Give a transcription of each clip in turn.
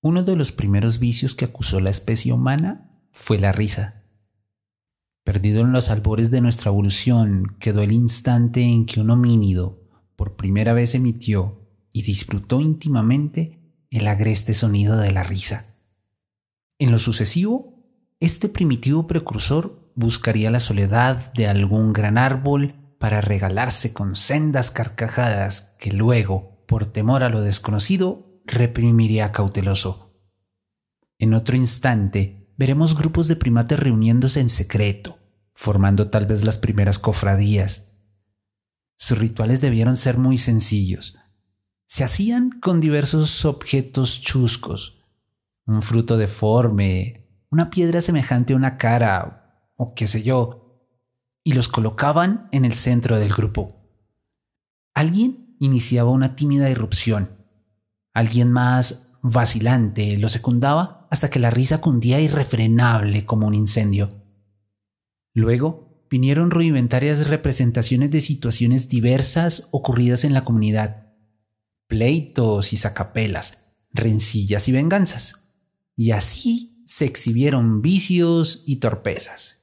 Uno de los primeros vicios que acusó la especie humana fue la risa. Perdido en los albores de nuestra evolución, quedó el instante en que un homínido por primera vez emitió y disfrutó íntimamente el agreste sonido de la risa. En lo sucesivo, este primitivo precursor buscaría la soledad de algún gran árbol para regalarse con sendas carcajadas que luego, por temor a lo desconocido, reprimiría cauteloso. En otro instante, veremos grupos de primates reuniéndose en secreto, formando tal vez las primeras cofradías. Sus rituales debieron ser muy sencillos. Se hacían con diversos objetos chuscos, un fruto deforme, una piedra semejante a una cara, o qué sé yo, y los colocaban en el centro del grupo. Alguien iniciaba una tímida irrupción. Alguien más vacilante lo secundaba hasta que la risa cundía irrefrenable como un incendio. Luego vinieron rudimentarias representaciones de situaciones diversas ocurridas en la comunidad. Pleitos y sacapelas, rencillas y venganzas. Y así se exhibieron vicios y torpezas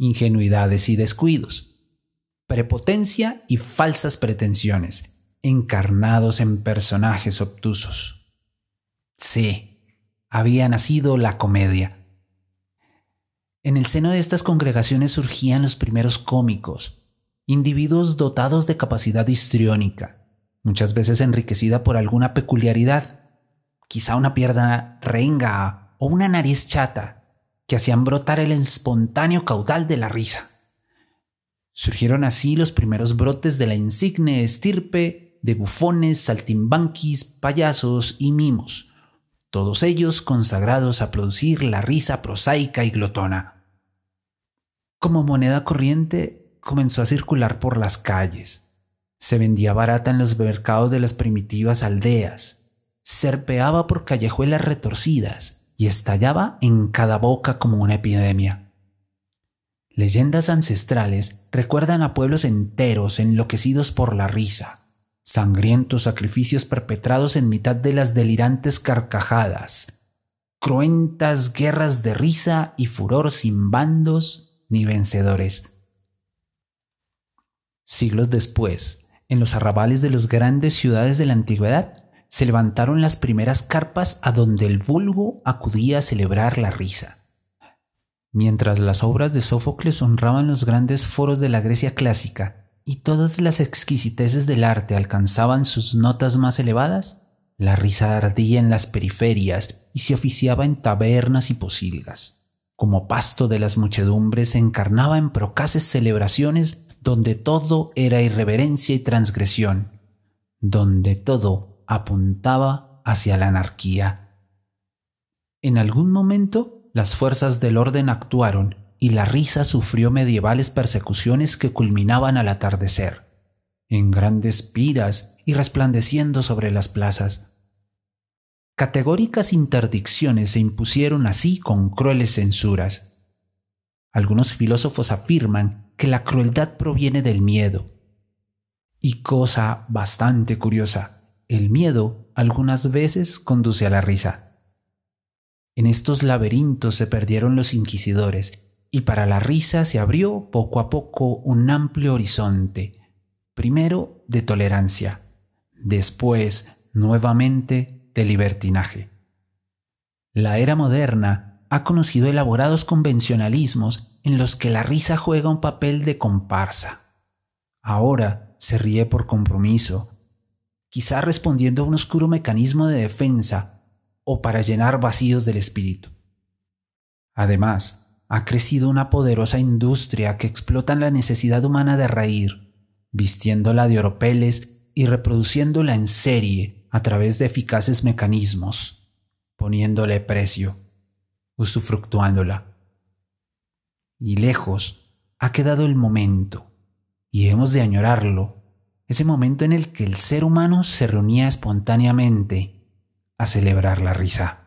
ingenuidades y descuidos, prepotencia y falsas pretensiones, encarnados en personajes obtusos. Sí, había nacido la comedia. En el seno de estas congregaciones surgían los primeros cómicos, individuos dotados de capacidad histriónica, muchas veces enriquecida por alguna peculiaridad, quizá una pierna renga o una nariz chata, que hacían brotar el espontáneo caudal de la risa. Surgieron así los primeros brotes de la insigne estirpe de bufones, saltimbanquis, payasos y mimos, todos ellos consagrados a producir la risa prosaica y glotona. Como moneda corriente comenzó a circular por las calles. Se vendía barata en los mercados de las primitivas aldeas. Serpeaba por callejuelas retorcidas y estallaba en cada boca como una epidemia. Leyendas ancestrales recuerdan a pueblos enteros enloquecidos por la risa, sangrientos sacrificios perpetrados en mitad de las delirantes carcajadas, cruentas guerras de risa y furor sin bandos ni vencedores. Siglos después, en los arrabales de las grandes ciudades de la antigüedad, se levantaron las primeras carpas a donde el vulgo acudía a celebrar la risa. Mientras las obras de Sófocles honraban los grandes foros de la Grecia clásica y todas las exquisiteces del arte alcanzaban sus notas más elevadas, la risa ardía en las periferias y se oficiaba en tabernas y posilgas. Como pasto de las muchedumbres se encarnaba en procaces celebraciones donde todo era irreverencia y transgresión, donde todo apuntaba hacia la anarquía. En algún momento, las fuerzas del orden actuaron y la risa sufrió medievales persecuciones que culminaban al atardecer, en grandes piras y resplandeciendo sobre las plazas. Categóricas interdicciones se impusieron así con crueles censuras. Algunos filósofos afirman que la crueldad proviene del miedo. Y cosa bastante curiosa, el miedo algunas veces conduce a la risa. En estos laberintos se perdieron los inquisidores y para la risa se abrió poco a poco un amplio horizonte, primero de tolerancia, después nuevamente de libertinaje. La era moderna ha conocido elaborados convencionalismos en los que la risa juega un papel de comparsa. Ahora se ríe por compromiso, quizá respondiendo a un oscuro mecanismo de defensa o para llenar vacíos del espíritu. Además, ha crecido una poderosa industria que explota la necesidad humana de reír, vistiéndola de oropeles y reproduciéndola en serie a través de eficaces mecanismos, poniéndole precio, usufructuándola. Y lejos ha quedado el momento, y hemos de añorarlo ese momento en el que el ser humano se reunía espontáneamente a celebrar la risa.